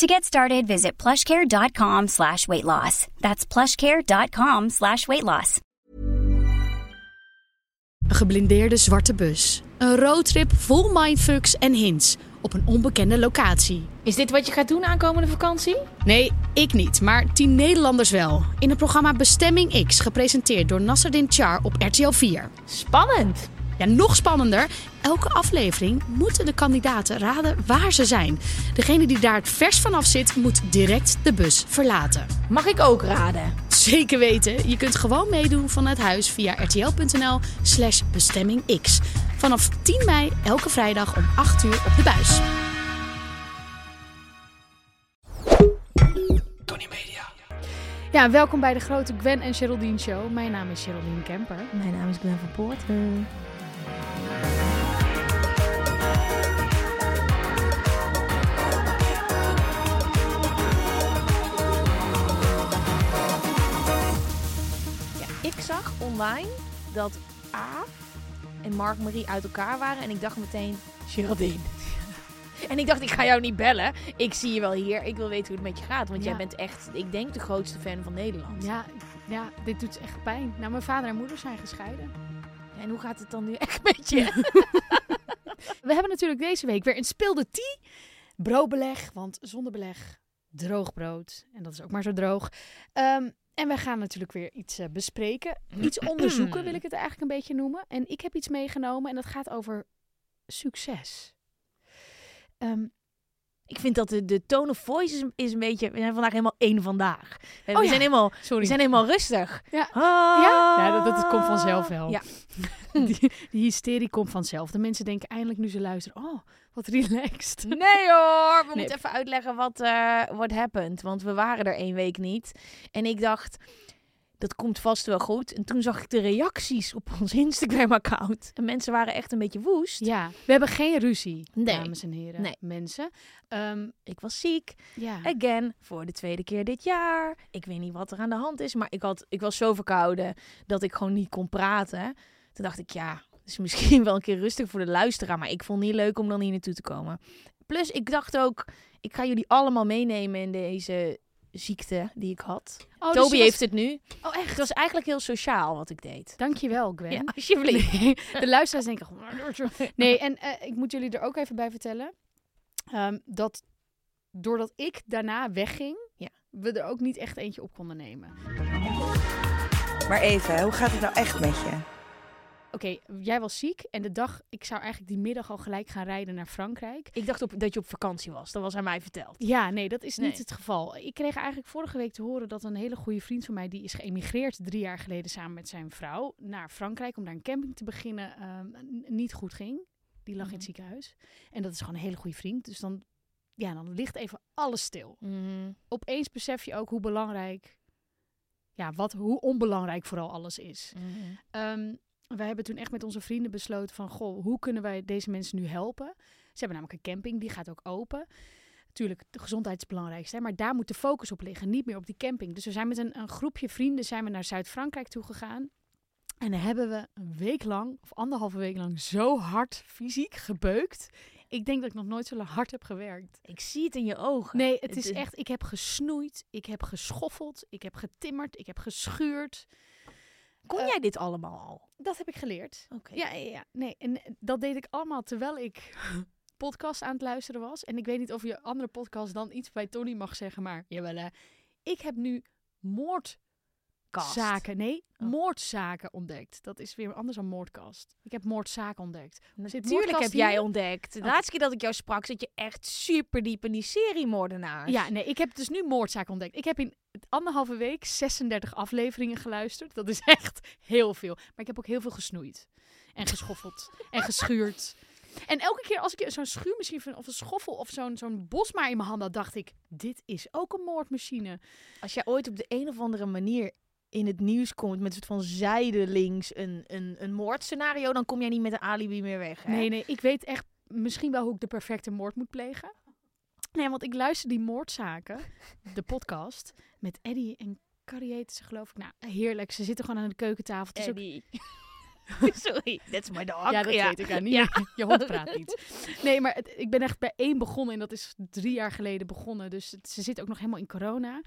To get started, visit plushcare.com slash weight loss. That's plushcare.com slash weight loss. Een geblindeerde zwarte bus. Een roadtrip vol mindfucks en hints op een onbekende locatie. Is dit wat je gaat doen aankomende vakantie? Nee, ik niet, maar tien Nederlanders wel. In het programma Bestemming X, gepresenteerd door Nasserdin Char op RTL 4. Spannend! Ja, nog spannender. Elke aflevering moeten de kandidaten raden waar ze zijn. Degene die daar het vers vanaf zit, moet direct de bus verlaten. Mag ik ook raden? Zeker weten. Je kunt gewoon meedoen vanuit huis via rtl.nl slash bestemmingx. Vanaf 10 mei elke vrijdag om 8 uur op de buis. Tony Media. Ja, welkom bij de grote Gwen en Geraldine Show. Mijn naam is Geraldine Kemper. Mijn naam is Gwen van Poorten. Ja, ik zag online dat Aaf en Mark Marie uit elkaar waren en ik dacht meteen Geraldine. En ik dacht, ik ga jou niet bellen. Ik zie je wel hier. Ik wil weten hoe het met je gaat. Want jij bent echt, ik denk, de grootste fan van Nederland. Ja, ja, dit doet echt pijn. Nou, mijn vader en moeder zijn gescheiden. En hoe gaat het dan nu echt met je? We hebben natuurlijk deze week weer een speelde tea. Broodbeleg, want zonder beleg droog brood. En dat is ook maar zo droog. Ehm, en we gaan natuurlijk weer iets eh, bespreken. Iets onderzoeken wil ik het eigenlijk een beetje noemen. En ik heb iets meegenomen en dat gaat over succes. Ehm, Ik vind dat de, de tone of voice is, is een beetje... We zijn vandaag helemaal één vandaag. We, Oh ja, zijn, helemaal, sorry. we zijn helemaal rustig. Ja. Ah. Ja? Ja, dat, dat, komt vanzelf wel. Ja. Die, die hysterie komt vanzelf. De mensen denken eindelijk nu ze luisteren, oh, wat relaxed. Nee hoor, we Nee. moeten even uitleggen wat eh what happened. Want we waren er één week niet. En ik dacht, dat komt vast wel goed. En toen zag ik de reacties op ons Instagram-account. En mensen waren echt een beetje woest. Ja, we hebben geen ruzie, Nee. dames en heren, Nee. mensen. Ehm, Ik was ziek. ja. Again, voor de tweede keer dit jaar. Ik weet niet wat er aan de hand is, maar ik, had, ik was zo verkouden dat ik gewoon niet kon praten. Toen dacht ik, ja, het is misschien wel een keer rustig voor de luisteraar, maar ik vond het niet leuk om dan hier naartoe te komen. Plus, ik dacht ook, ik ga jullie allemaal meenemen in deze ziekte die ik had. Oh, dus Toby was- heeft het nu. Oh, echt? Het was eigenlijk heel sociaal wat ik deed. Dankjewel, Gwen. Ja, alsjeblieft. Nee, de luisteraars denken... Nee, en eh, ik moet jullie er ook even bij vertellen... ehm, dat doordat ik daarna wegging... Ja. we er ook niet echt eentje op konden nemen. Maar even, hoe gaat het nou echt met je? Oké, jij was ziek en de dag... Ik zou eigenlijk die middag al gelijk gaan rijden naar Frankrijk. Ik dacht op, dat je op vakantie was. Dat was aan mij verteld. Ja, nee, dat is niet het geval. Ik kreeg eigenlijk vorige week te horen dat een hele goede vriend van mij... die is geëmigreerd drie jaar geleden samen met zijn vrouw... naar Frankrijk om daar een camping te beginnen, ehm, niet goed ging. Die lag in het Mhm. ziekenhuis. En dat is gewoon een hele goede vriend. Dus dan, ja, dan ligt even alles stil. Mhm. Opeens besef je ook hoe belangrijk... Ja, wat, hoe onbelangrijk vooral alles is. Mhm. Ehm, wij hebben toen echt met onze vrienden besloten van... Goh, hoe kunnen wij deze mensen nu helpen? Ze hebben namelijk een camping, die gaat ook open. Natuurlijk, de gezondheid is het belangrijkste. Hè? Maar daar moet de focus op liggen, niet meer op die camping. Dus we zijn met een, een groepje vrienden zijn we naar Zuid-Frankrijk toe gegaan. En dan hebben we een week lang, of anderhalve week lang, zo hard fysiek gebeukt. Ik denk dat ik nog nooit zo hard heb gewerkt. Ik zie het in je ogen. Nee, het Het is is- echt, ik heb gesnoeid, ik heb geschoffeld, ik heb getimmerd, ik heb geschuurd. Kon Eh, jij dit allemaal al? Dat heb ik geleerd. Oké. Ja, ja, ja. Nee, en eh, dat deed ik allemaal terwijl ik podcast aan het luisteren was. En ik weet niet of je andere podcast dan iets bij Tony mag zeggen, maar jawel hè. Ik heb nu moordzaken, nee, Oh. moordzaken ontdekt. Dat is weer anders dan moordkast. Ik heb moordzaken ontdekt. Zit Natuurlijk heb jij hier? ontdekt. De laatste keer dat ik jou sprak, zat je echt super diep in die serie moordenaars. Ja, nee, ik heb dus nu moordzaken ontdekt. Ik heb in anderhalve week 36 afleveringen geluisterd. Dat is echt heel veel. Maar ik heb ook heel veel gesnoeid. En geschoffeld. en geschuurd. En elke keer als ik zo'n schuurmachine vind, of een schoffel of zo'n zo'n bosmaar in mijn hand had, dacht ik, dit is ook een moordmachine. Als jij ooit op de een of andere manier in het nieuws komt met een soort van zijdelings een, een, een moordscenario, dan kom jij niet met een alibi meer weg. Hè? Nee, nee, ik weet echt misschien wel hoe ik de perfecte moord moet plegen. Nee, want ik luister die moordzaken, de podcast, met Eddie en Carrie heet ze geloof ik. Nou, heerlijk. Ze zitten gewoon aan de keukentafel. Het is ook- Eddie. Sorry, that's my dog. Ja, dat weet ik. Ja, niet, Je hond praat niet. Nee, maar het- ik ben echt bij één begonnen en dat is drie jaar geleden begonnen. Dus het- ze zit ook nog helemaal in corona.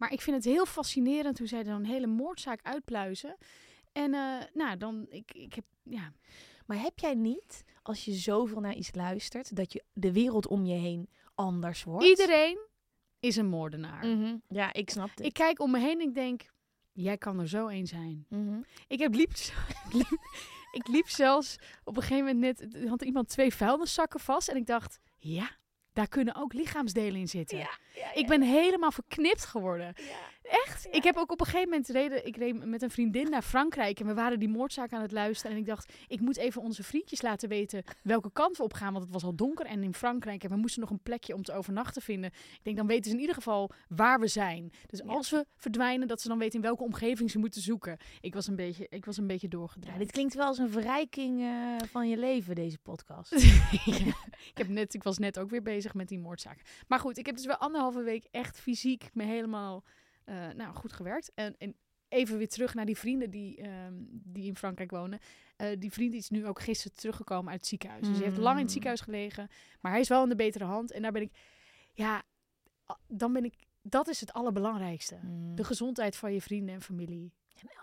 Maar ik vind het heel fascinerend hoe zij dan een hele moordzaak uitpluizen. En eh, nou, dan, ik, ik heb, ja, Maar heb jij niet, als je zoveel naar iets luistert, dat je de wereld om je heen anders wordt? iedereen is een moordenaar. Mhm. Ja, ik snap het. Ik kijk om me heen en ik denk, jij kan er zo een zijn. Mhm. Ik heb liep, ik liep zelfs op een gegeven moment net, had iemand twee vuilniszakken vast en ik dacht, ja, daar kunnen ook lichaamsdelen in zitten. Ja, ja, Ik ben helemaal verknipt geworden. Ja. Echt? Ik heb ook op een gegeven moment reden, ik reed met een vriendin naar Frankrijk en we waren die moordzaak aan het luisteren. En ik dacht, ik moet even onze vriendjes laten weten welke kant we op gaan, want het was al donker en in Frankrijk en we moesten nog een plekje om te overnachten vinden. Ik denk, dan weten ze in ieder geval waar we zijn. Dus Ja. als we verdwijnen, dat ze dan weten in welke omgeving ze moeten zoeken. Ik was een beetje, ik was een beetje Ja, doorgedraaid. dit klinkt wel als een verrijking eh, van je leven, deze podcast. Ik, heb net, ik was net ook weer bezig met die moordzaak. Maar goed, ik heb dus wel anderhalve week echt fysiek me helemaal eh, nou, goed gewerkt. En, en even weer terug naar die vrienden die, ehm, die in Frankrijk wonen. Eh, die vriend is nu ook gisteren teruggekomen uit het ziekenhuis. Dus hij heeft lang in het Mm. ziekenhuis gelegen. Maar hij is wel in de betere hand. En daar ben ik, ja, dan ben ik, dat is het allerbelangrijkste. Mm. De gezondheid van je vrienden en familie.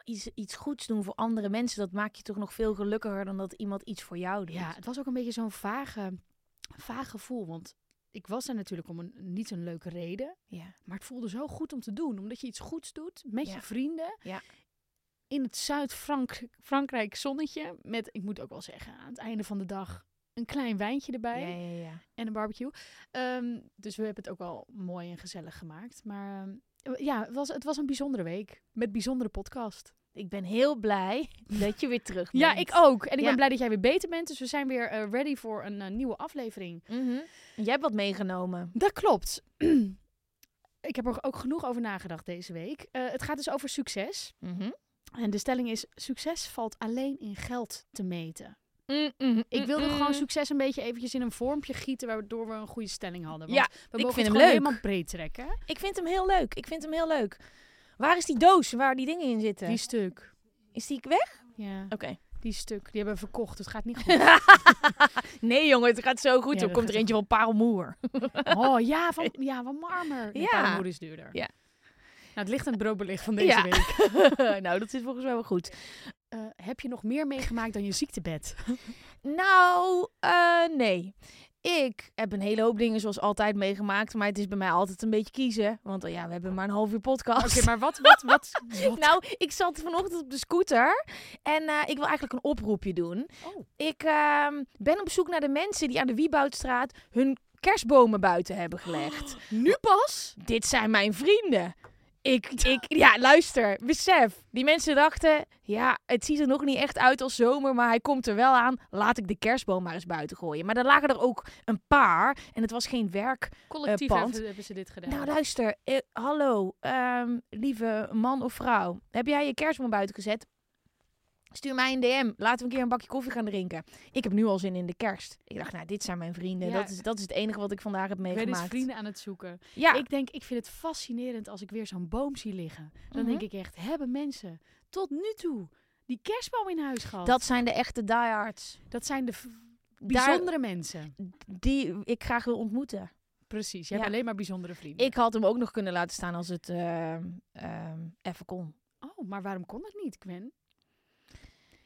iets, iets goeds doen voor andere mensen, dat maakt je toch nog veel gelukkiger dan dat iemand iets voor jou doet. Ja, het was ook een beetje zo'n vage, vaag gevoel. Want ik was daar natuurlijk om een niet een leuke reden. ja. Maar het voelde zo goed om te doen. Omdat je iets goeds doet met Ja. je vrienden. Ja. In het Zuid-Frankrijk zonnetje. Met, ik moet ook wel zeggen, aan het einde van de dag een klein wijntje erbij. Ja, ja, ja. En een barbecue. Ehm, dus we hebben het ook wel mooi en gezellig gemaakt. Maar ehm, ja, het was, het was een bijzondere week. Met bijzondere podcast. Ik ben heel blij dat je weer terug bent. Ja, ik ook. En ik Ja. ben blij dat jij weer beter bent. Dus we zijn weer eh, ready voor een eh, nieuwe aflevering. Mhm. Jij hebt wat meegenomen. Dat klopt. ik heb er ook genoeg over nagedacht deze week. Eh, het gaat dus over succes. Mhm. En de stelling is: succes valt alleen in geld te meten. Mm, mm, Ik wilde mm, gewoon mm. succes een beetje eventjes in een vormpje gieten, waardoor we een goede stelling hadden. Want Ja, we ik mogen vind het hem gewoon leuk. helemaal breed trekken. Ik vind hem heel leuk. Ik vind hem heel leuk. Waar is die doos waar die dingen in zitten? Die stuk. Is die weg? Ja, Oké. die stuk. Die hebben we verkocht. Het gaat niet goed. nee jongen, het gaat zo goed. Ja, dat komt er eentje van parelmoer. Oh ja, van, ja, van marmer. Ja. Moeder is duurder. Ja. Nou, het ligt aan het broodbelicht van deze Ja. week. nou, dat zit volgens mij wel goed. Eh, heb je nog meer meegemaakt dan je ziektebed? Nou, eh, nee. Ik heb een hele hoop dingen zoals altijd meegemaakt. Maar het is bij mij altijd een beetje kiezen. Want eh, ja, we hebben maar een half uur podcast. Oké, maar wat, wat, wat? wat? Nou, ik zat vanochtend op de scooter. En eh, ik wil eigenlijk een oproepje doen. Oh. Ik ehm, ben op zoek naar de mensen die aan de Wieboudstraat hun kerstbomen buiten hebben gelegd. Nu pas? Dit zijn mijn vrienden. Ik, ik, ja, luister, besef. Die mensen dachten, ja, het ziet er nog niet echt uit als zomer, maar hij komt er wel aan. Laat ik de kerstboom maar eens buiten gooien. Maar er lagen er ook een paar en het was geen werk. Collectief pand. hebben, hebben ze dit gedaan. Nou, luister, eh, hallo, ehm, lieve man of vrouw. Heb jij je kerstboom buiten gezet? Stuur mij een DM. Laten we een keer een bakje koffie gaan drinken. Ik heb nu al zin in de kerst. Ik dacht, nou, dit zijn mijn vrienden. Ja. Dat, is, dat is het enige wat ik vandaag heb ik ben meegemaakt. vrienden aan het zoeken. Ja, Ik denk, ik vind het fascinerend als ik weer zo'n boom zie liggen. Dan Mhm. denk ik echt, hebben mensen tot nu toe die kerstboom in huis gehad? dat zijn de echte diehards. dat zijn de Daar- bijzondere mensen. die ik graag wil ontmoeten. Precies, je hebt Ja. alleen maar bijzondere vrienden. Ik had hem ook nog kunnen laten staan als het ehm, even kon. Oh, maar waarom kon dat niet, Gwen?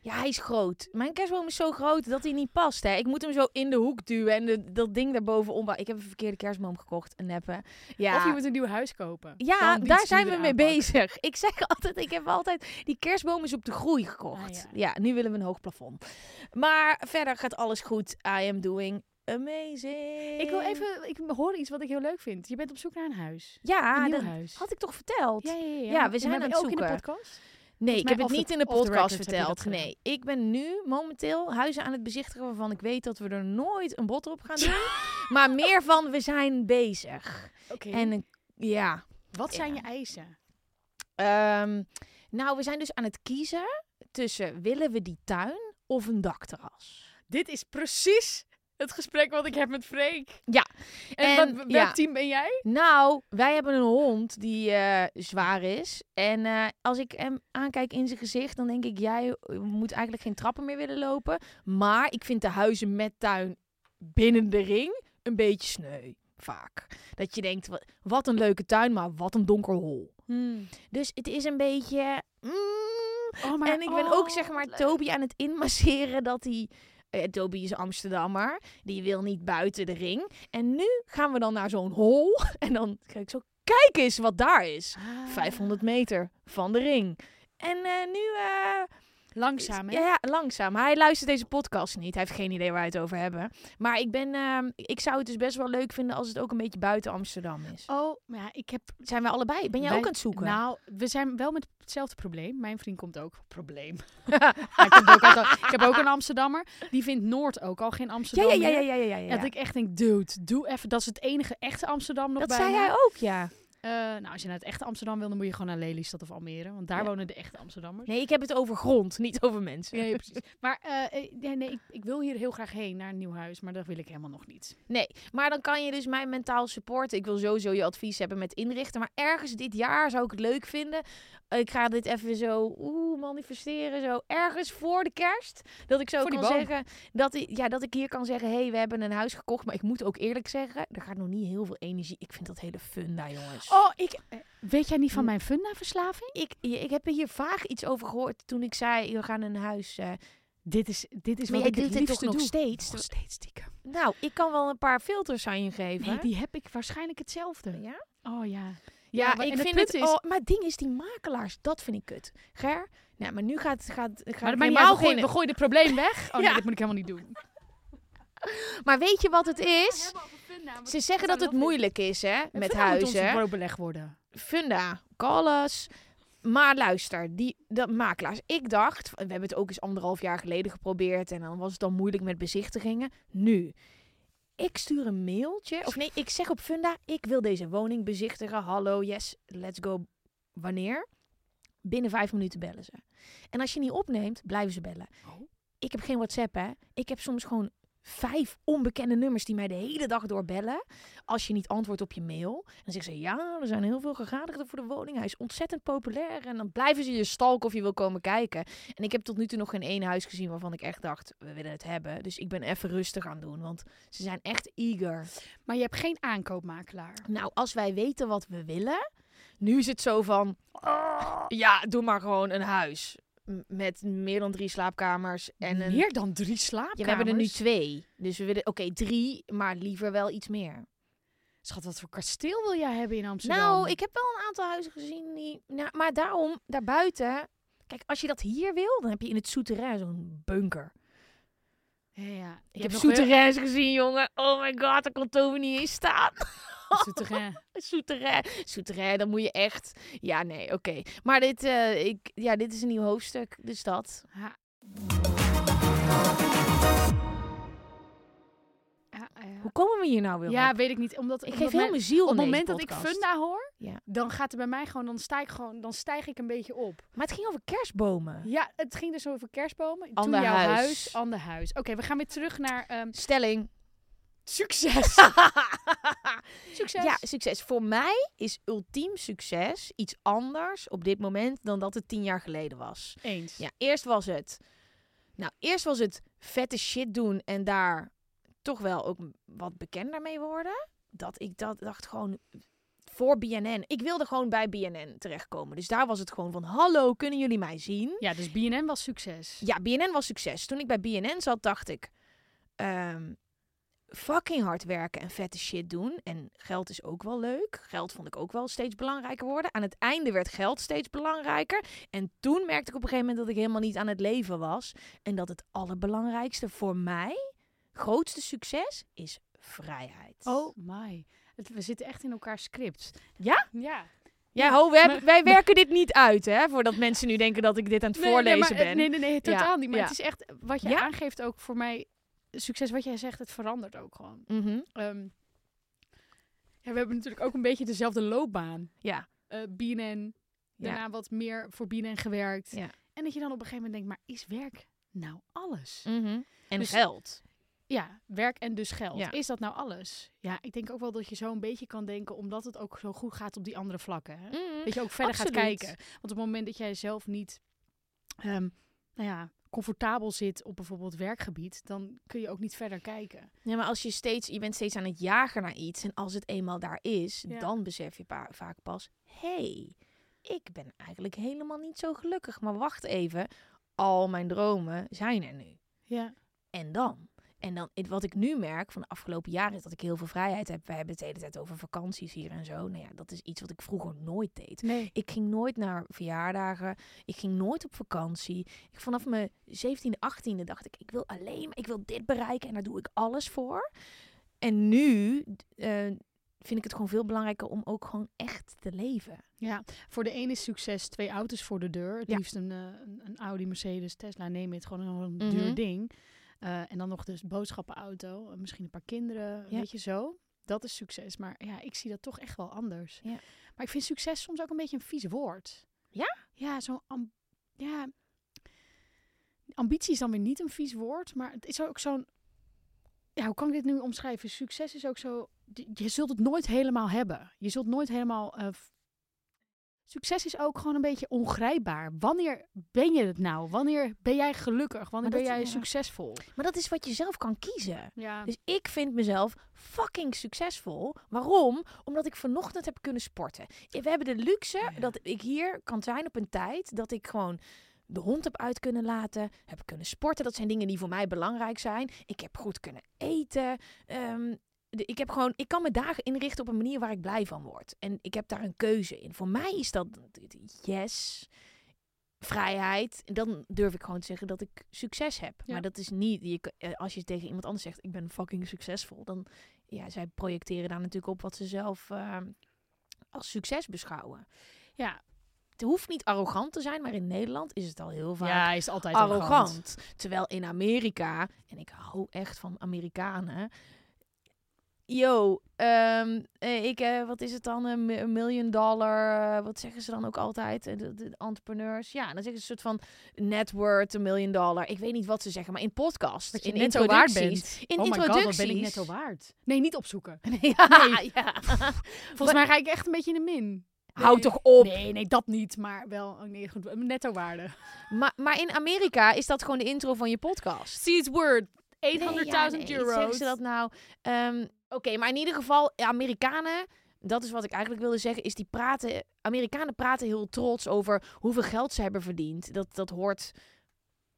Ja, hij is groot. Mijn kerstboom is zo groot dat hij niet past. Hè. Ik moet hem zo in de hoek duwen en de, dat ding daarboven ombouwen. Ik heb een verkeerde kerstboom gekocht, een neppe. Ja, Of je moet een nieuw huis kopen. ja daar zijn we mee bezig. Ik zeg altijd, ik heb altijd... Die kerstboom is op de groei gekocht. Ah, ja. nu willen we een hoog plafond. Maar verder gaat alles goed. I am doing amazing. Ik wil even, ik hoor iets wat ik heel leuk vind. Je bent op zoek naar een huis. Ja, een nieuw dat huis. had ik toch verteld? Ja, ja, ja. Ja, we zijn aan het ook in de zoeken. podcast? Nee, ik heb het niet in de podcast verteld. Nee, ik ben nu momenteel huizen aan het bezichtigen waarvan ik weet dat we er nooit een bot op gaan doen. maar meer van, we zijn bezig. Oké. En een- ja, wat zijn je eisen? ehm, Nou, we zijn dus aan het kiezen tussen willen we die tuin of een dakterras. Dit is precies het gesprek wat ik heb met Freek. Ja, En, en- wat, welk ja. team ben jij? Nou, wij hebben een hond die eh, zwaar is. En eh, als ik hem aankijk in zijn gezicht, dan denk ik, jij moet eigenlijk geen trappen meer willen lopen. Maar ik vind de huizen met tuin binnen de ring een beetje sneu. Vaak. Dat je denkt, wa- wat een leuke tuin, maar wat een donker hol. Dus het is een beetje... mm, Oh, maar, en ik ben oh, ook zeg maar. Toby aan het inmasseren dat hij... eh, Toby is Amsterdammer. Die wil niet buiten de ring. En nu gaan we dan naar zo'n hol. En dan kijk ik zo, kijk eens wat daar is. Ah. 500 meter van de ring. En eh, nu... Langzaam, hè? ja, ja, langzaam. Hij luistert deze podcast niet. Hij heeft geen idee waar we het over hebben. Maar ik ben... ehm, ik zou het dus best wel leuk vinden als het ook een beetje buiten Amsterdam is. Oh, maar ja, ik heb... Zijn we allebei? Ben jij wij- ook aan het zoeken? Nou, we zijn wel met hetzelfde probleem. Mijn vriend komt ook. Probleem. Hij komt ook uit, ik heb ook een Amsterdammer. Die vindt Noord ook al geen Amsterdam ja, ja, ja, ja, ja, ja. Ja, Dat ik echt denk, dude, doe even. Dat is het enige echte Amsterdam nog Dat bijna. zei hij ook, ja. Eh, nou, als je naar het echte Amsterdam wil, dan moet je gewoon naar Lelystad of Almere. Want daar Ja. wonen de echte Amsterdammers. Nee, ik heb het over grond, niet over mensen. Ja, ja, precies. Maar eh, eh, nee, nee, ik, ik wil hier heel graag heen, naar een nieuw huis. Maar dat wil ik helemaal nog niet. Nee, maar dan kan je dus mij mentaal supporten. Ik wil sowieso je advies hebben met inrichten. Maar ergens dit jaar zou ik het leuk vinden. Ik ga dit even zo oeh, manifesteren. Zo ergens voor de kerst. Dat ik zo Voor kan zeggen. Dat ik, ja, dat ik hier kan zeggen. Hé, hey, we hebben een huis gekocht. Maar ik moet ook eerlijk zeggen. Er gaat nog niet heel veel energie. Ik vind dat hele funda, jongens. Oh, ik... eh, weet jij niet van Hm. mijn funda-verslaving? Ik, ik heb er hier vaag iets over gehoord toen ik zei. We gaan een huis. eh Dit is, dit is maar wat ik het doet het toch liefste nog doe. steeds? Nog steeds stiekem. Nou, ik kan wel een paar filters aan je geven. Nee, die heb ik waarschijnlijk hetzelfde. Ja? Oh ja. Ja, maar- ik vind punt het. is- oh, maar het ding is, die makelaars, dat vind ik kut. Ger, nou, maar nu gaat, gaat, gaat Maar helemaal uit, we gooien, geen- we gooien het probleem weg. Oh nee, Ja. dat moet ik helemaal niet doen. Maar weet je wat het is? Ze zeggen dat het moeilijk is, hè, met huizen. broodbeleg worden. Funda, call us. Maar luister, die dat makelaars. Ik dacht, we hebben het ook eens anderhalf jaar geleden geprobeerd en dan was het dan moeilijk met bezichtigingen. Nu, ik stuur een mailtje, of nee, ik zeg op Funda, ik wil deze woning bezichtigen. Hallo, yes, let's go. Wanneer? Binnen vijf minuten bellen ze. En als je niet opneemt, blijven ze bellen. Oh. Ik heb geen WhatsApp, hè. Ik heb soms gewoon vijf onbekende nummers die mij de hele dag doorbellen. Als je niet antwoordt op je mail. Dan zeggen ze, ja, er zijn heel veel gegadigden voor de woning. Hij is ontzettend populair. En dan blijven ze je stalken of je wil komen kijken. En ik heb tot nu toe nog geen één huis gezien waarvan ik echt dacht, we willen het hebben. Dus ik ben even rustig aan doen, want ze zijn echt eager. Maar je hebt geen aankoopmakelaar. Nou, als wij weten wat we willen. Nu is het zo van, ja, doe maar gewoon een huis. Met meer dan drie slaapkamers en een... Meer dan drie slaapkamers? Ja, we hebben er nu twee. Dus we willen, oké, drie, maar liever wel iets meer. Schat, wat voor kasteel wil jij hebben in Amsterdam? Nou, ik heb wel een aantal huizen gezien die... Nou, maar daarom, daarbuiten... Kijk, als je dat hier wil, dan heb je in het souterrain zo'n bunker. Ja, ja. Ik heb souterrains gezien, jongen. Oh my god, daar kon Toby niet eens staan. Souterrain. souterrain. Souterrain, dan moet je echt... Ja, nee, oké. Maar dit, eh, ik, ja, dit is een nieuw hoofdstuk, dus dat. Ja. Ja. Hoe komen we hier nou weer Ja, op? weet ik niet. Omdat Ik geef heel mijn- ziel op het moment dat ik. Funda hoor, Ja. dan gaat er bij mij gewoon, dan stijg, gewoon, dan stijg ik een beetje op. Maar het ging over kerstbomen. Ja, het ging dus over kerstbomen. Toen Ander jouw huis. huis, ander huis. Oké, we gaan weer terug naar ehm, Stelling. Succes. succes. Ja, succes. Voor mij is ultiem succes iets anders op dit moment dan dat het tien jaar geleden was. Eens. Ja, eerst was het. Nou, eerst was het vette shit doen en daar toch wel ook wat bekender mee worden. Dat ik dat dacht gewoon voor BNN. Ik wilde gewoon bij BNN terechtkomen. Dus daar was het gewoon van: hallo, kunnen jullie mij zien? Ja, dus BNN was succes. Ja, BNN was succes. Toen ik bij BNN zat, dacht ik... ehm, fucking hard werken en vette shit doen. En geld is ook wel leuk. Geld vond ik ook wel steeds belangrijker worden. Aan het einde werd geld steeds belangrijker. En toen merkte ik op een gegeven moment dat ik helemaal niet aan het leven was. En dat het allerbelangrijkste voor mij, grootste succes, is vrijheid. Oh my. We zitten echt in elkaar script. Ja? Ja. Ja, ho, we hebben- maar- wij werken dit niet uit, hè? Voordat mensen nu denken dat ik dit aan het voorlezen nee, maar, ben. Nee, nee, nee, totaal niet. Maar ja. het is echt, wat je Ja? aangeeft ook voor mij, succes wat jij zegt, het verandert ook gewoon. Mhm. Ehm, ja, we hebben natuurlijk ook een beetje dezelfde loopbaan. Ja. BNN, daarna wat meer voor binnen en gewerkt. Ja. En dat je dan op een gegeven moment denkt, maar is werk nou alles? Mhm. En Dus- geld. Ja, werk en dus geld. Ja. Is dat nou alles? Ja, ik denk ook wel dat je zo een beetje kan denken, omdat het ook zo goed gaat op die andere vlakken. Hè? Mhm. Dat je ook verder Absoluut. gaat kijken. Want op het moment dat jij zelf niet ehm, nou ja, comfortabel zit op bijvoorbeeld werkgebied, dan kun je ook niet verder kijken. Ja, maar als je steeds, je bent steeds aan het jagen naar iets en als het eenmaal daar is, Ja. dan besef je pa- vaak pas, hey, ik ben eigenlijk helemaal niet zo gelukkig. Maar wacht even, al mijn dromen zijn er nu. Ja. En dan? En dan, wat ik nu merk van de afgelopen jaren is dat ik heel veel vrijheid heb. We hebben het de hele tijd over vakanties hier en zo. Nou ja, dat is iets wat ik vroeger nooit deed. Nee. Ik ging nooit naar verjaardagen. Ik ging nooit op vakantie. Ik, vanaf mijn 17e, 18e dacht ik, ik wil alleen, maar ik wil dit bereiken en daar doe ik alles voor. En nu eh, vind ik het gewoon veel belangrijker om ook gewoon echt te leven. Ja, voor de ene is succes twee auto's voor de deur. Het Ja. liefst een, eh, een, een Audi, Mercedes, Tesla, neem het. Gewoon een, Mhm. duur ding. Eh, en dan nog dus boodschappenauto. eh, Misschien een paar kinderen, Ja. weet je zo. Dat is succes. Maar ja, ik zie dat toch echt wel anders. Ja. Maar ik vind succes soms ook een beetje een vies woord. Ja? Ja, zo'n... ja, ambitie is dan weer niet een vies woord. Maar het is ook zo'n... Ja, hoe kan ik dit nu omschrijven? Succes is ook zo... Je zult het nooit helemaal hebben. Je zult nooit helemaal... eh, Succes is ook gewoon een beetje ongrijpbaar. Wanneer ben je het nou? Wanneer ben jij gelukkig? Wanneer ben jij ja. succesvol? Maar dat is wat je zelf kan kiezen. Ja. Dus ik vind mezelf fucking succesvol. Waarom? Omdat ik vanochtend heb kunnen sporten. We hebben de luxe ja. dat ik hier kan zijn op een tijd dat ik gewoon de hond heb uit kunnen laten, heb kunnen sporten. Dat zijn dingen die voor mij belangrijk zijn. Ik heb goed kunnen eten. De- ik, heb gewoon, ik kan mijn dagen inrichten op een manier waar ik blij van word. En ik heb daar een keuze in. Voor mij is dat yes, vrijheid. En dan durf ik gewoon te zeggen dat ik succes heb. Ja. Maar dat is niet, je, eh, als je tegen iemand anders zegt, ik ben fucking succesvol, dan ja, zij projecteren daar natuurlijk op wat ze zelf ehm, als succes beschouwen. ja. Het hoeft niet arrogant te zijn, maar in Nederland is het al heel vaak ja, is altijd arrogant. Terwijl in Amerika, en ik hou echt van Amerikanen. Yo, ehm, eh, ik, eh, wat is het dan? Een mi- een million dollar, eh, wat zeggen ze dan ook altijd? De, de entrepreneurs. Ja, dan zeggen ze een soort van net worth, een million dollar. Ik weet niet wat ze zeggen, maar in podcast, Dat je in net zo waard introducties. bent. In oh my god, wat introducties. ben ik net zo waard? Nee, niet opzoeken. ja, Nee. ja. Volgens mij ga ik echt een beetje in de min. Hou Nee. toch op. Nee, nee, dat niet. Maar wel, oh nee, goed, netto waarde. Maar, maar in Amerika is dat gewoon de intro van je podcast. See its word. 800.000 Nee, ja, nee, euro. Zeggen ze dat nou? Ehm, Oké, maar in ieder geval, Amerikanen, dat is wat ik eigenlijk wilde zeggen, is die praten, Amerikanen praten heel trots over hoeveel geld ze hebben verdiend. Dat, dat hoort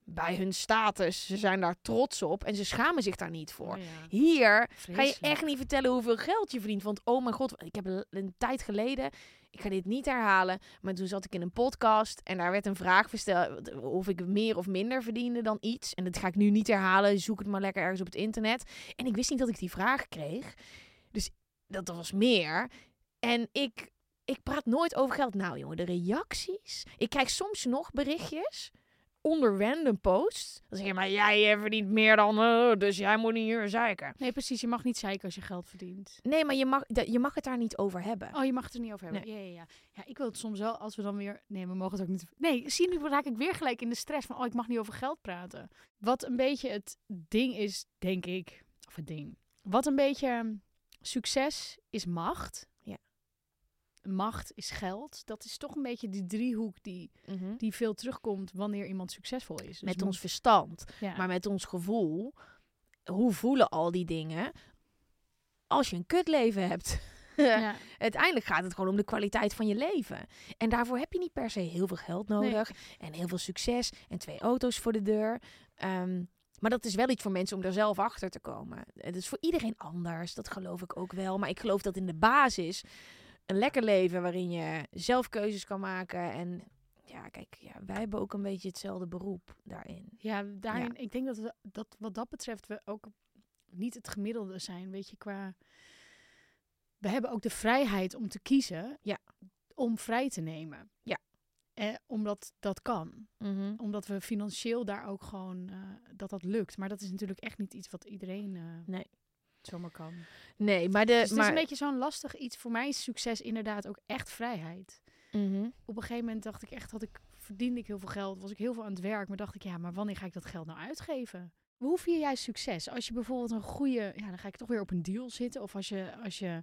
bij hun status. Ze zijn daar trots op en ze schamen zich daar niet voor. Oh ja. Hier ga je echt niet vertellen hoeveel geld je verdient. Want oh mijn god, ik heb een tijd geleden, ik ga dit niet herhalen, maar toen zat ik in een podcast en daar werd een vraag gesteld of ik meer of minder verdiende dan iets. En dat ga ik nu niet herhalen, zoek het maar lekker ergens op het internet. En ik wist niet dat ik die vraag kreeg. Dus dat was meer. En ik, ik praat nooit over geld. Nou jongen, de reacties. Ik krijg soms nog berichtjes onder random posts. Dan zeg je maar, jij eh, verdient meer dan, eh, dus jij moet niet hier zeiken. Nee, precies. Je mag niet zeiken als je geld verdient. Nee, maar je mag, je mag het daar niet over hebben. Oh, je mag het er niet over hebben. Ja, ja, ja. Ja, ik wil het soms wel, als we dan weer... Nee, we mogen het ook niet... Nee, zie je, nu raak ik weer gelijk in de stress van... Oh, ik mag niet over geld praten. Wat een beetje het ding is, denk ik... Of het ding. Wat een beetje... ehm, Succes is macht. Macht is geld. Dat is toch een beetje die driehoek die, Mhm. die veel terugkomt wanneer iemand succesvol is. Dus Met ons verstand, ja. maar met ons gevoel. Hoe voelen al die dingen als je een kutleven hebt? ja. Uiteindelijk gaat het gewoon om de kwaliteit van je leven. En daarvoor heb je niet per se heel veel geld nodig. En heel veel succes. En twee auto's voor de deur. Ehm, maar dat is wel iets voor mensen om daar zelf achter te komen. Het is voor iedereen anders. Dat geloof ik ook wel. Maar ik geloof dat in de basis een lekker leven waarin je zelf keuzes kan maken. En ja, kijk, ja, wij hebben ook een beetje hetzelfde beroep daarin. Ja, daarin, ik denk dat, we, dat wat dat betreft we ook niet het gemiddelde zijn, weet je, qua... We hebben ook de vrijheid om te kiezen, Ja. om vrij te nemen. Ja. Eh, omdat dat kan. Omdat we financieel daar ook gewoon, eh, dat dat lukt. Maar dat is natuurlijk echt niet iets wat iedereen eh, Nee. Zomaar kan. Nee, maar de. Dus het maar, is een beetje zo'n lastig iets. Voor mij is succes inderdaad ook echt vrijheid. Mhm. Op een gegeven moment dacht ik echt, had ik, verdiende ik heel veel geld, was ik heel veel aan het werk. Maar dacht ik, ja, maar wanneer ga ik dat geld nou uitgeven? Hoe vier jij succes? Als je bijvoorbeeld een goede, ja, dan ga ik toch weer op een deal zitten. Of als je, als je,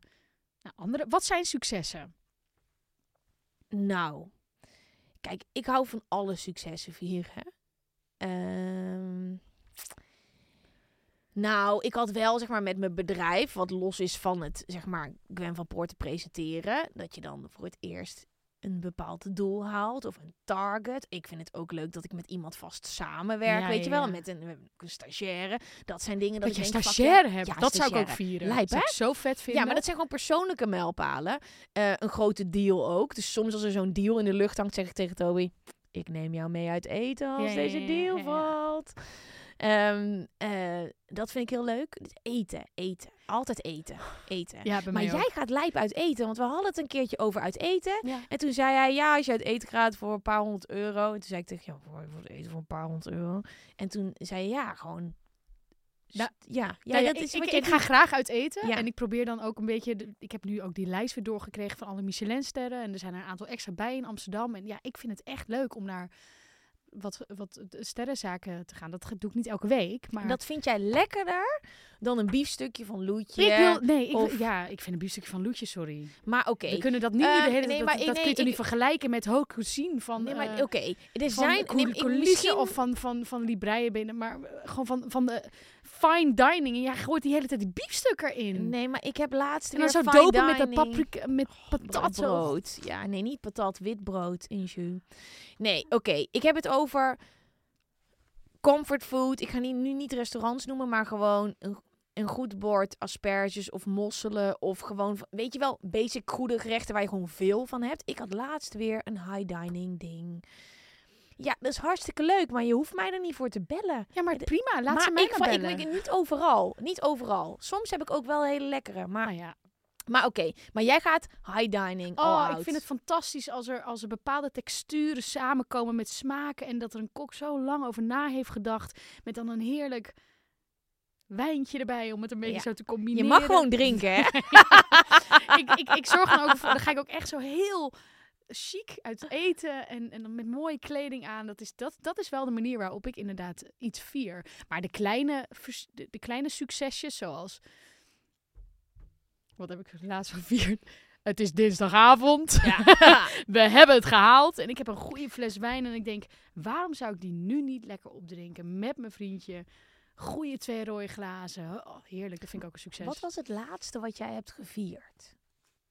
nou, andere, wat zijn successen? Nou, kijk, ik hou van alle successen vieren. Ehm, nou, ik had wel zeg maar met mijn bedrijf, wat los is van het zeg maar Gwen van Poort te presenteren, dat je dan voor het eerst een bepaald doel haalt of een target. Ik vind het ook leuk dat ik met iemand vast samenwerk, Ja, weet ja, je wel, ja. met een, een stagiaire. Dat zijn dingen dat, Dat je denk, stagiaire hebt. Dat zou ik ook vieren. Lijp, dat zou ik zo vet vinden. Ja, maar dat zijn gewoon persoonlijke mijlpalen. Eh, een grote deal ook. Dus soms als er zo'n deal in de lucht hangt, zeg ik tegen Toby... Ik neem jou mee uit eten als deze deal valt. Ehm, eh, dat vind ik heel leuk. Dus eten, eten. Altijd eten, eten. Ja, maar jij ook. gaat lijp uit eten. Want we hadden het een keertje over uit eten. Ja. En toen zei hij, ja, als je uit eten gaat voor een paar honderd euro. En toen zei ik tegen jou, voor, voor eten voor een paar honderd euro. En toen zei je, ja, gewoon... Ja. ja, ja, Nou ja, dat is ik, ik, ga graag uit eten. Ja. En ik probeer dan ook een beetje... de- ik heb nu ook die lijst weer doorgekregen van alle Michelinsterren. En er zijn er een aantal extra bij in Amsterdam. En ja, ik vind het echt leuk om naar wat, wat sterrenzaken te gaan. Dat doe ik niet elke week. Maar En dat vind jij lekkerder dan een biefstukje van Loetje. ik wil... Nee, ik, of- ja, ik vind een biefstukje van Loetje, sorry. Maar oké. We kunnen dat niet Eh, de hele nee, tijd... maar dat dat nee, kun je toch niet vergelijken met cuisine van... Nee, maar eh, oké. Er van zijn... Nee, maar ik- misschien... of van, van, van Libreien binnen, maar eh, gewoon van, van de fine dining. En jij gooit die hele tijd die biefstuk erin. Nee, maar ik heb laatst en dan weer zo fine dopen met dat paprika, met patat. zo. brood. Ja, nee, niet patat, wit brood in jus. Nee, oké. Ik heb het over comfort food. Ik ga niet, nu niet restaurants noemen, maar gewoon een, een goed bord asperges of mosselen. Of gewoon, weet je wel, basic goede gerechten waar je gewoon veel van hebt. Ik had laatst weer een high dining ding. Ja, dat is hartstikke leuk, maar je hoeft mij er niet voor te bellen. Ja, maar prima. Laat maar ze mij ik, maar va- ik, bellen. ik- niet overal. Niet overal. Soms heb ik ook wel hele lekkere. Maar, Nou ja. maar oké. Maar jij gaat high dining. Oh, ik vind het fantastisch als er, als er bepaalde texturen samenkomen met smaken. En dat er een kok zo lang over na heeft gedacht. Met dan een heerlijk wijntje erbij om het een beetje Ja. zo te combineren. Je mag gewoon drinken, hè? ik, ik, ik zorg dan ook voor, dan ga ik ook echt zo heel chic uit eten en, en dan met mooie kleding aan. Dat is, dat, dat is wel de manier waarop ik inderdaad iets vier. Maar de kleine, de, de kleine succesjes zoals... Wat heb ik laatst gevierd? Het is dinsdagavond. We hebben het gehaald. En ik heb een goede fles wijn. En ik denk, waarom zou ik die nu niet lekker opdrinken met mijn vriendje? Goede twee rode glazen. Oh, heerlijk, dat vind ik ook een succes. Wat was het laatste wat jij hebt gevierd?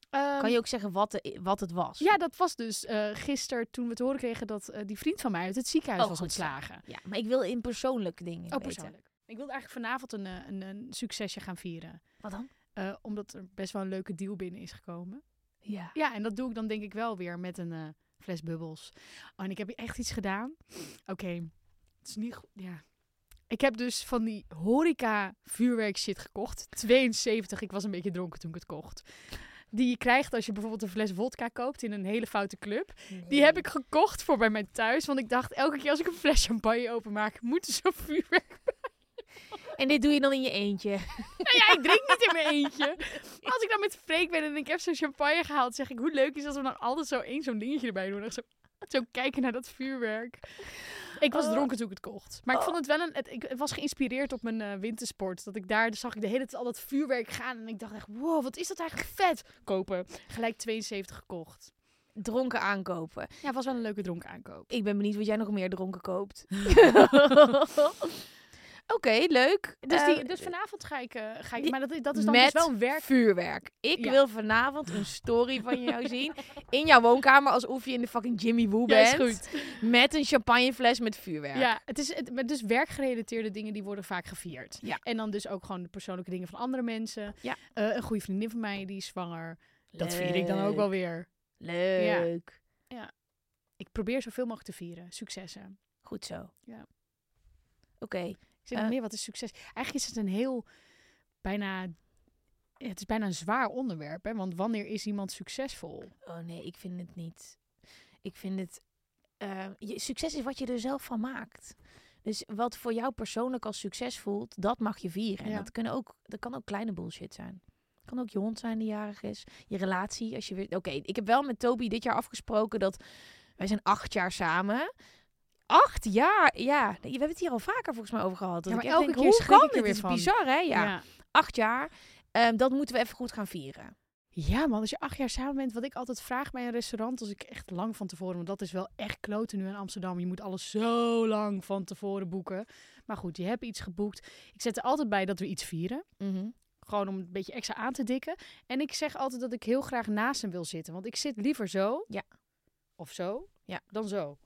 Ehm, Kan je ook zeggen wat, de, wat het was? Ja, dat was dus eh gisteren toen we te horen kregen dat eh, die vriend van mij uit het ziekenhuis Oh, was ontslagen. Ja, maar ik wil in persoonlijke dingen Oh, weten. persoonlijk. Ik wilde eigenlijk vanavond een, eh, een, een succesje gaan vieren. Wat dan? omdat er best wel een leuke deal binnen is gekomen. Ja. Ja, en dat doe ik dan denk ik wel weer met een fles bubbels. Oh, en ik heb echt iets gedaan. Oké, het is niet goed. Ja. Ik heb dus van die horeca vuurwerk shit gekocht. 72, ik was een beetje dronken toen ik het kocht. Die je krijgt als je bijvoorbeeld een fles vodka koopt in een hele foute club. Die heb ik gekocht voor bij mij thuis. Want ik dacht, elke keer als ik een fles champagne openmaak, moet er zo'n vuurwerk En dit doe je dan in je eentje. Nou ja, ik drink niet in mijn eentje. Maar als ik dan met Freek ben en ik heb zo'n champagne gehaald, zeg ik hoe leuk is als we dan altijd zo één zo'n dingetje erbij doen. En zo, zo kijken naar dat vuurwerk. Ik was Oh. dronken toen ik het kocht. Maar ik vond het wel een. Het, ik, het was geïnspireerd op mijn eh, wintersport. Dat ik daar zag ik de hele tijd al dat vuurwerk gaan. En ik dacht echt, wow, wat is dat eigenlijk vet. Kopen. Gelijk 72 gekocht. Dronken aankopen. Ja, was wel een leuke dronken aankoop. Ik ben benieuwd wat jij nog meer dronken koopt. Oké, leuk. Dus, die, Eh, dus vanavond ga ik. eh, ga ik maar dat, dat is dan dus wel werk. vuurwerk. Ik Ja. wil vanavond een story van jou zien. In jouw woonkamer, alsof je in de fucking Jimmy Woo Ja, is bent. goed. Met een champagnefles met vuurwerk. Ja, het is het, dus werkgerelateerde dingen die worden vaak gevierd. Ja. En dan dus ook gewoon de persoonlijke dingen van andere mensen. Ja. Eh, een goede vriendin van mij die is zwanger. Dat vier ik dan ook wel weer. Leuk. Ik probeer zoveel mogelijk te vieren. Successen. Goed zo. Ja. Oké. Zeg Eh. meer, wat is succes? Eigenlijk is het een heel bijna. Het is bijna een zwaar onderwerp, hè? Want wanneer is iemand succesvol? Oh nee, ik vind het niet. Ik vind het. eh, je, succes is wat je er zelf van maakt. Dus wat voor jou persoonlijk als succes voelt, dat mag je vieren. En Ja. dat, kunnen ook, dat kan ook kleine bullshit zijn. Kan ook je hond zijn die jarig is. Je relatie. Als je weer... Oké, ik heb wel met Toby dit jaar afgesproken dat wij zijn acht jaar samen. Acht jaar? Ja, we hebben het hier al vaker volgens mij over gehad. Dat Ja, maar elke denk, keer hoe kan ik er weer Het is van. bizar, hè? Ja, acht jaar. Ehm, dat moeten we even goed gaan vieren. Ja, man, als je acht jaar samen bent, wat ik altijd vraag bij een restaurant, als ik echt lang van tevoren, want dat is wel echt kloten nu in Amsterdam. Je moet alles zo lang van tevoren boeken. Maar goed, je hebt iets geboekt. Ik zet er altijd bij dat we iets vieren. Mhm. Gewoon om een beetje extra aan te dikken. En ik zeg altijd dat ik heel graag naast hem wil zitten. Want ik zit liever zo. Ja. Of zo. Ja. Dan zo.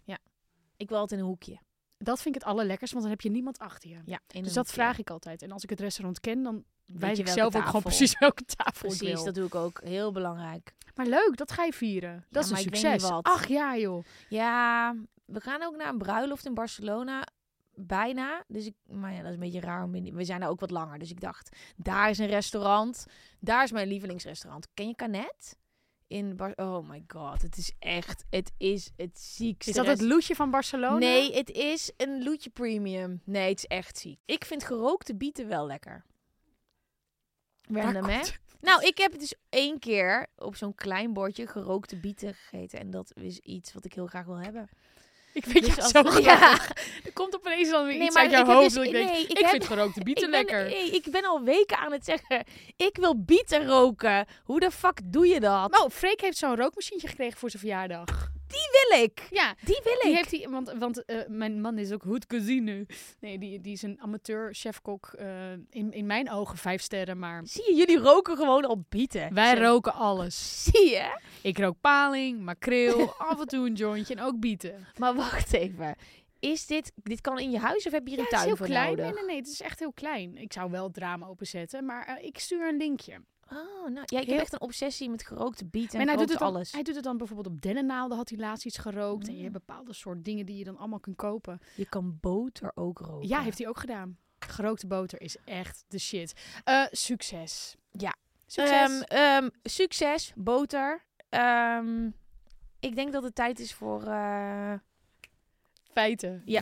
Ik wil altijd in een hoekje. Dat vind ik het allerlekkerst, want dan heb je niemand achter je. Ja, in Dus dat hoekje. vraag ik altijd. En als ik het restaurant ken, dan je ik zelf ook gewoon precies welke tafel ik Precies, wil. dat doe ik ook. Heel belangrijk. Maar leuk, dat ga je vieren. Dat is een succes. Ach ja, joh. Ja, we gaan ook naar een bruiloft in Barcelona. Bijna. Dus ik, maar ja, dat is een beetje raar. We zijn er ook wat langer. Dus ik dacht, daar is een restaurant. Daar is mijn lievelingsrestaurant. Ken je Canet? In Bar oh my god, het is echt, het is het ziekste. Is dat het loetje van Barcelona? Nee, het is een loetje premium. Nee, het is echt ziek. Ik vind gerookte bieten wel lekker. Random, hè? Nou, ik heb dus één keer op zo'n klein bordje gerookte bieten gegeten. En dat is iets wat ik heel graag wil hebben. Ik vind Dus je zo Ja. graag. Er komt opeens dan weer Nee, iets maar uit jouw hoofd. dus- ik denk, nee, ik, ik heb- vind gerookte bieten ik ben, lekker. nee, ik ben al weken aan het zeggen, ik wil bieten roken. Hoe de fuck doe je dat? Oh, Freek heeft zo'n rookmachientje gekregen voor zijn verjaardag. Wil ik. Ja, Die wil die ik. heeft hij, want, want eh, mijn man is ook goed cuisine. Nee, die, die is een amateur chefkok. eh, in, in mijn ogen vijf sterren, maar Zie je, jullie roken gewoon al bieten. wij roken alles. Zie je? Ik rook paling, makreel, af en toe een jointje en ook bieten. Maar wacht even. Is dit, dit kan in je huis of heb je hier Ja, een het is tuin heel voor klein. nodig? Nee, nee, nee, het is echt heel klein. Ik zou wel het raam openzetten, maar eh, ik stuur een linkje. Oh, nou, ja, ik Heel- heb echt een obsessie met gerookte bieten en hij doet, het dan, alles. hij doet het dan bijvoorbeeld op dennennaalden, had hij laatst iets gerookt. En je Mm. hebt bepaalde soort dingen die je dan allemaal kunt kopen. Je kan boter ook roken. Ja, heeft hij ook gedaan. Gerookte boter is echt de shit. Eh, succes. Ja. Succes. Ehm, ehm, succes, boter. Ehm, ik denk dat het tijd is voor... eh, Feiten. Ja.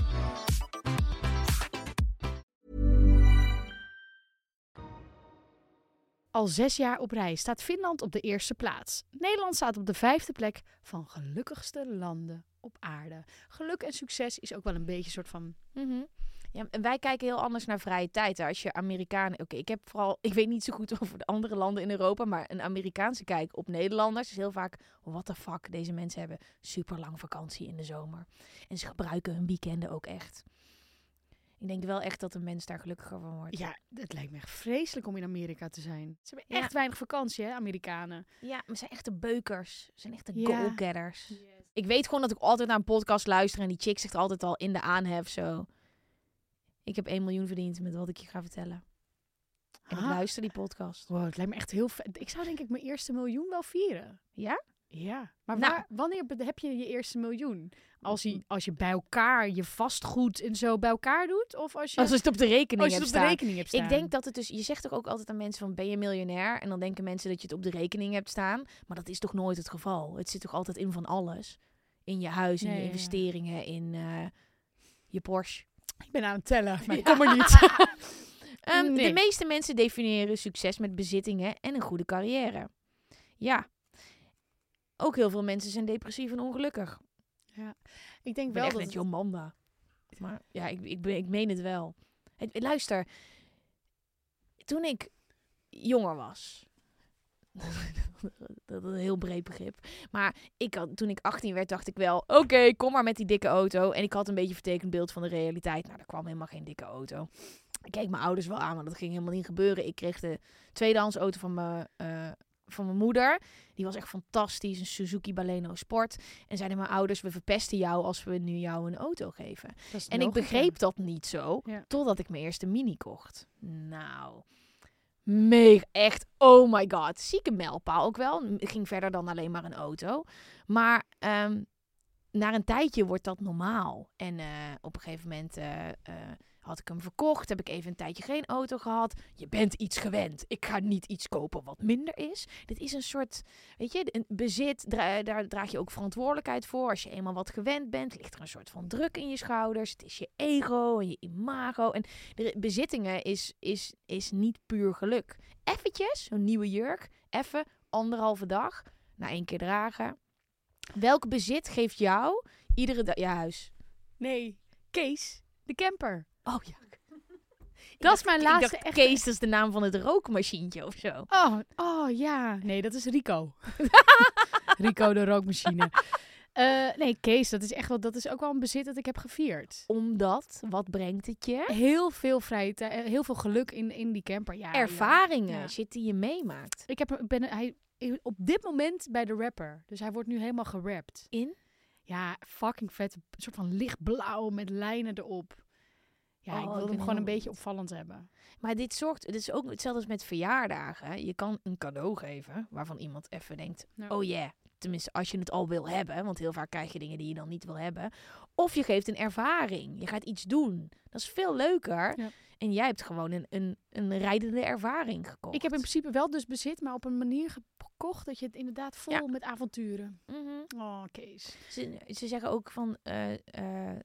Al zes jaar op rij staat Finland op de eerste plaats. Nederland staat op de vijfde plek van gelukkigste landen op aarde. Geluk en succes is ook wel een beetje een soort van... mhm. Ja, en wij kijken heel anders naar vrije tijd. Als je Amerikaan... Oké, ik heb vooral... Ik weet niet zo goed over de andere landen in Europa, maar een Amerikaanse kijk op Nederlanders is heel vaak... What the fuck, deze mensen hebben super lang vakantie in de zomer. En ze gebruiken hun weekenden ook echt. Ik denk wel echt dat een mens daar gelukkiger van wordt. Ja, het lijkt me echt vreselijk om in Amerika te zijn. Ze hebben Ja. echt weinig vakantie, hè, Amerikanen. Ja, maar ze zijn echte beukers. Ze zijn echte Ja. go-getters. Ik weet gewoon dat ik altijd naar een podcast luister en die chick zegt altijd al in de aanhef zo. Ik heb 1 miljoen verdiend met wat ik je ga vertellen. En ik luister die podcast. Wow, het lijkt me echt heel. Ik zou denk ik mijn eerste miljoen wel vieren. Ja? Ja. Maar Nou. waar, wanneer heb je je eerste miljoen? Als je, als je bij elkaar je vastgoed en zo bij elkaar doet? Of als je, Als je het op de rekening als je hebt het op de staan. rekening hebt staan? Ik denk dat het dus, je zegt toch ook altijd aan mensen van ben je miljonair? En dan denken mensen dat je het op de rekening hebt staan. Maar dat is toch nooit het geval? Het zit toch altijd in van alles? In je huis, in je ja. investeringen, in eh, je Porsche. Ik ben aan het tellen, maar ik Ja. kom er niet. Ehm, Nee. De meeste mensen definiëren succes met bezittingen en een goede carrière. Ja. Ook heel veel mensen zijn depressief en ongelukkig. ik denk Ik ben wel echt dat... net Jomanda. Maar ja, ik, ik, ben- ik meen het wel. Het- luister. Toen ik jonger was... dat is een heel breed begrip. Maar ik had, toen ik 18 werd, dacht ik wel... Oké, kom maar met die dikke auto. En ik had een beetje vertekend beeld van de realiteit. Nou, er kwam helemaal geen dikke auto. Ik keek mijn ouders wel aan, maar dat ging helemaal niet gebeuren. Ik kreeg de tweedehands auto van mijn, eh, van mijn moeder. Die was echt fantastisch. Een Suzuki Baleno Sport. En zeiden mijn ouders, we verpesten jou als we nu jou een auto geven. En ik begreep dat niet zo, Ja. totdat ik mijn eerste Mini kocht. Nou, mega, echt, oh my god. Zieke mijlpaal ook wel. Het ging verder dan alleen maar een auto. Maar ehm, na een tijdje wordt dat normaal. En eh, op een gegeven moment eh, eh, had ik hem verkocht. Heb ik even een tijdje geen auto gehad. Je bent iets gewend. Ik ga niet iets kopen wat minder is. Dit is een soort, weet je, een bezit. daar draag je ook verantwoordelijkheid voor. Als je eenmaal wat gewend bent, ligt er een soort van druk in je schouders. Het is je ego en je imago. En bezittingen is, is, is niet puur geluk. Eventjes, zo'n nieuwe jurk. Even, anderhalve dag. Na één keer dragen. Welk bezit geeft jou iedere dag je huis? Nee, Kees, de camper. Oh ja. Dat is mijn Ik laatste dacht, echte... Kees, dat is de naam van het rookmachientje of zo. Oh, oh ja. Nee, dat is Rico. Rico de rookmachine. Eh, nee, Kees, dat is echt wel, dat is ook wel een bezit dat ik heb gevierd. Omdat, wat brengt het je? Heel veel vrije tijd, eh, heel veel geluk in, in die camper. Ja. Ervaringen, Ja. shit die je meemaakt. Ik heb, ben hij op dit moment bij de rapper. Dus hij wordt nu helemaal gerapt. In? Ja, fucking vet. Een soort van lichtblauw met lijnen erop. Ja, Oh, ik ik wil hem gewoon een beetje opvallend hebben. Maar dit zorgt, het is ook hetzelfde als met verjaardagen. Je kan een cadeau geven waarvan iemand even denkt, Ja. oh yeah. Tenminste, als je het al wil hebben, want heel vaak krijg je dingen die je dan niet wil hebben. Of je geeft een ervaring. Je gaat iets doen. Dat is veel leuker. Ja. En jij hebt gewoon een, een, een rijdende ervaring gekocht. Ik heb in principe wel dus bezit, maar op een manier gekocht dat je het inderdaad vol Ja. met avonturen. Mhm. Oh, Kees. Ze, ze zeggen ook van eh, eh,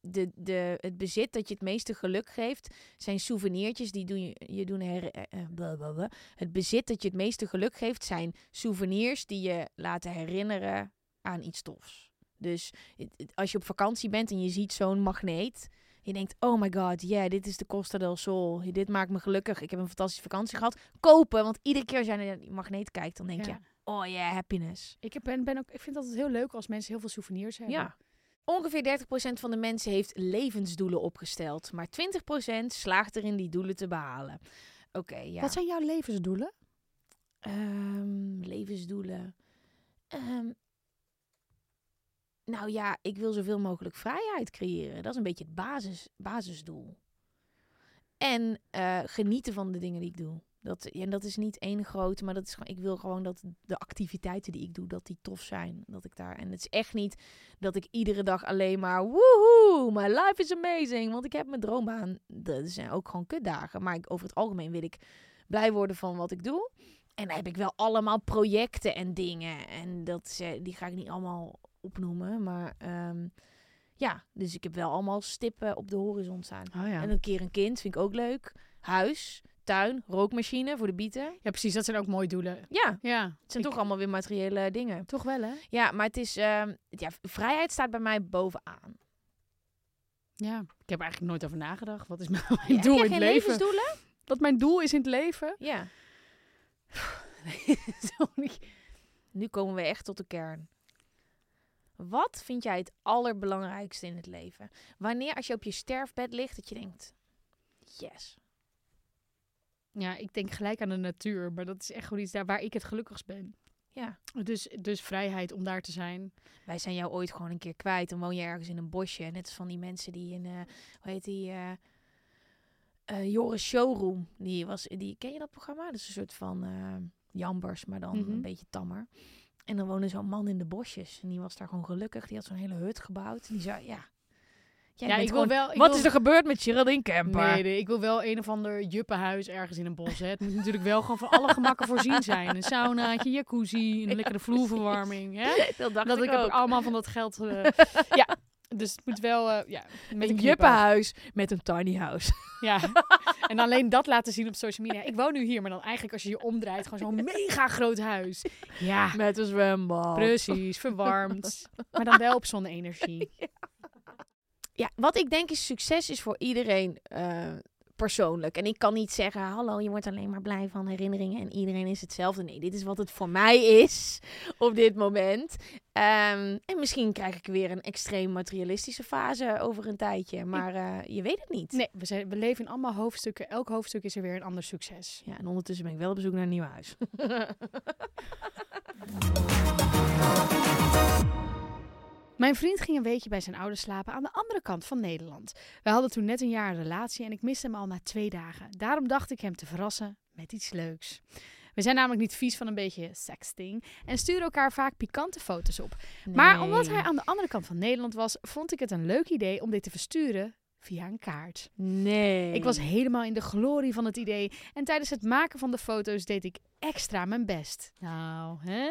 de, de, het bezit dat je het meeste geluk geeft, zijn souvenirtjes die doen je, je doen her, eh, eh, blablabla. Het bezit dat je het meeste geluk geeft, zijn souvenirs die je laten herinneren aan iets tofs. Dus het- het- als je op vakantie bent en je ziet zo'n magneet, je denkt, oh my god, yeah, dit is de Costa del Sol. Dit maakt me gelukkig. Ik heb een fantastische vakantie gehad. Kopen, want iedere keer als jij naar die magneet kijkt, dan denk Ja. je, oh yeah, happiness. Ik, ben, ben ook, ik vind het altijd heel leuk als mensen heel veel souvenirs hebben. Ja. Ongeveer 30% van de mensen heeft levensdoelen opgesteld. Maar 20% slaagt erin die doelen te behalen. Oké, ja. Wat zijn jouw levensdoelen? Ehm, levensdoelen. Ehm, nou ja, ik wil zoveel mogelijk vrijheid creëren. Dat is een beetje het basis, basisdoel. En eh, genieten van de dingen die ik doe. Dat, en dat is niet één grote, maar dat is gewoon, ik wil gewoon dat de activiteiten die ik doe, dat die tof zijn. Dat ik daar, en het is echt niet dat ik iedere dag alleen maar, woehoe, my life is amazing. Want ik heb mijn droombaan. Dat zijn ook gewoon kutdagen. Maar ik, over het algemeen wil ik blij worden van wat ik doe. En dan heb ik wel allemaal projecten en dingen. En dat, eh, die ga ik niet allemaal opnoemen. Maar ehm, ja, dus ik heb wel allemaal stippen op de horizon staan. Oh ja. En een keer een kind vind ik ook leuk. Huis, tuin, rookmachine voor de bieten. ja, precies. Dat zijn ook mooie doelen. Ja, Ja. het zijn ik- toch allemaal weer materiële dingen. Toch wel, hè? Ja, maar het is... ehm, ja, vrijheid staat bij mij bovenaan. Ja. Ik heb eigenlijk nooit over nagedacht. Wat is mijn Ja, doel in het leven? levensdoelen? Wat mijn doel is in het leven? Ja. Nu komen we echt tot de kern. Wat vind jij het allerbelangrijkste in het leven? Wanneer als je op je sterfbed ligt, dat je denkt, yes. Ja, ik denk gelijk aan de natuur. Maar dat is echt gewoon iets daar waar ik het gelukkigst ben. Ja, Dus, dus vrijheid om daar te zijn. wij zijn jou ooit gewoon een keer kwijt. Dan woon je ergens in een bosje. Net als van die mensen die in, eh, hoe heet die, eh, eh, Joris Showroom. Die was, die, ken je dat programma? Dat is een soort van jambers, maar dan Mhm. een beetje tammer. En dan woonde zo'n man in de bosjes. En die was daar gewoon gelukkig. Die had zo'n hele hut gebouwd. En die zei, ja... Jij ja, ik wil gewoon- wel. ik Wat wil- is er gebeurd met Geraldine Kemper? Nee, nee, ik wil wel een of ander juppenhuis ergens in een bos. Hè. Het moet natuurlijk wel gewoon van alle gemakken voorzien zijn. Een saunaatje, jacuzzi, een lekkere vloerverwarming. Hè? Dat dacht Dat ik heb ook. allemaal van dat geld. eh, ja, dus het moet wel. eh, ja, met een Een juppenhuis met een tiny house. Ja. En alleen dat laten zien op social media. Ik woon nu hier, maar dan eigenlijk als je je omdraait, gewoon zo'n mega groot huis. Ja, Met een zwembad. precies, verwarmd. Maar dan wel op zonne-energie. Ja, wat ik denk is succes is voor iedereen eh, persoonlijk. En ik kan niet zeggen, hallo, je wordt alleen maar blij van herinneringen en iedereen is hetzelfde. Nee, dit is wat het voor mij is op dit moment. Ehm, en misschien krijg ik weer een extreem materialistische fase over een tijdje. Maar eh, je weet het niet. Nee, we, zijn, we leven in allemaal hoofdstukken. Elk hoofdstuk is er weer een ander succes. Ja, en ondertussen ben ik wel op bezoek naar een nieuw huis. Mijn vriend ging een weekje bij zijn ouders slapen aan de andere kant van Nederland. We hadden toen net een jaar een relatie en ik miste hem al na twee dagen. Daarom dacht ik hem te verrassen met iets leuks. We zijn namelijk niet vies van een beetje sexting en sturen elkaar vaak pikante foto's op. Maar omdat hij aan de andere kant van Nederland was, vond ik het een leuk idee om dit te versturen via een kaart. Nee. Ik was helemaal in de glorie van het idee en tijdens het maken van de foto's deed ik extra mijn best. Nou, hè?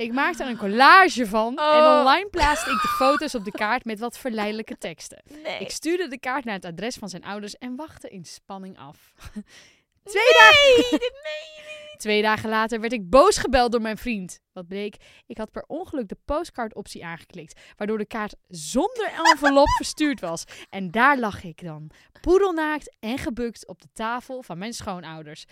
Ik maakte er een collage van en Oh. online plaatste ik de foto's op de kaart met wat verleidelijke teksten. Nee. Ik stuurde de kaart naar het adres van zijn ouders en wachtte in spanning af. Twee dagen. dit meen. Twee dagen later werd ik boos gebeld door mijn vriend. Wat bleek, ik had per ongeluk de postcard-optie aangeklikt, waardoor de kaart zonder envelop verstuurd was. En daar lag ik dan, poedelnaakt en gebukt op de tafel van mijn schoonouders.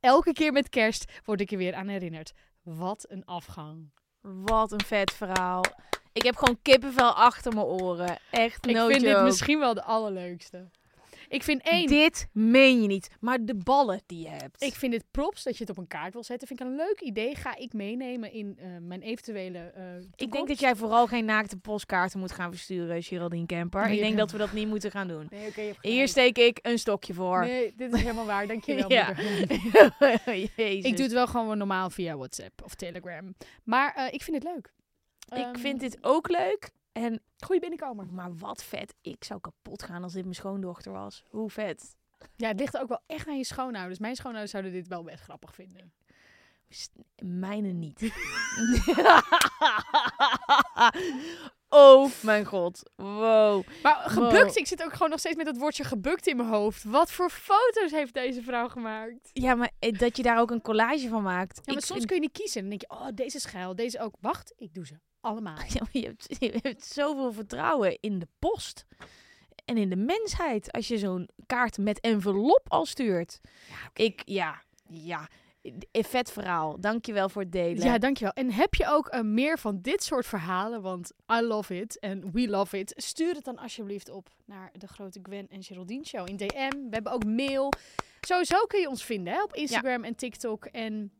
Elke keer met kerst word ik er weer aan herinnerd. Wat een afgang. Wat een vet verhaal. Ik heb gewoon kippenvel achter mijn oren. Echt Ik no vind dit misschien wel de allerleukste. Ik vind één, Dit meen je niet. Maar de ballen die je hebt. ik vind dit props dat je het op een kaart wil zetten, vind ik een leuk idee. Ga ik meenemen in eh, mijn eventuele eh Ik denk dat jij vooral geen naakte postkaarten moet gaan versturen, Geraldine Kemper. Nee, ik denk ja. dat we dat niet moeten gaan doen. Nee, je Hier steek ik een stokje voor. Nee, dit is helemaal waar. Dankjewel, Ja. moeder. Jezus. Ik doe het wel gewoon normaal via WhatsApp of Telegram. Maar eh, ik vind het leuk. Ik Ehm, vind dit ook leuk. En, Goeie binnenkomer. maar wat vet. Ik zou kapot gaan als dit mijn schoondochter was. Hoe vet. Ja, het ligt ook wel echt aan je schoonouders. Mijn schoonouders zouden dit wel best grappig vinden. Mijne niet. oh mijn god. Wow. Maar gebukt, Wow. ik zit ook gewoon nog steeds met het woordje gebukt in mijn hoofd. Wat voor foto's heeft deze vrouw gemaakt? Ja, maar eh, dat je daar ook een collage van maakt. Ja, maar Ik soms kun je niet kiezen. Dan denk je, oh, deze is geil, deze ook. Wacht, ik doe ze allemaal. Ja, maar je, hebt, je hebt zoveel vertrouwen in de post. En in de mensheid. Als je zo'n kaart met envelop al stuurt. Ik, ja, ja. Een vet verhaal. Dankjewel voor het delen. Ja, dankjewel. En heb je ook eh, meer van dit soort verhalen? Want I love it en we love it. Stuur het dan alsjeblieft op naar de grote Gwen en Geraldine show in DM. We hebben ook mail. Sowieso kun je ons vinden hè, op Instagram en TikTok en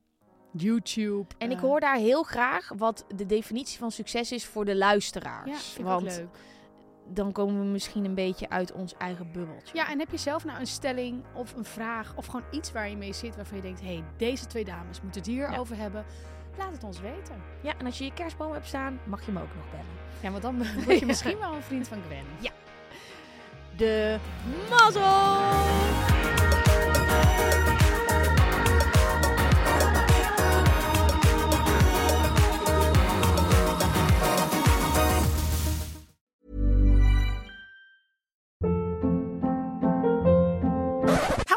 YouTube. En ik Eh, hoor daar heel graag wat de definitie van succes is voor de luisteraars. Ja, vind ik Want leuk. Dan komen we misschien een beetje uit ons eigen bubbeltje. Ja, en heb je zelf nou een stelling of een vraag of gewoon iets waar je mee zit waarvan je denkt, hé, hey, deze twee dames moeten het hier Ja. over hebben. Laat het ons weten. Ja, en als je je kerstboom hebt staan, mag je hem ook nog bellen. Ja, want dan word je misschien wel een vriend van Gwen. Ja. De mazzel!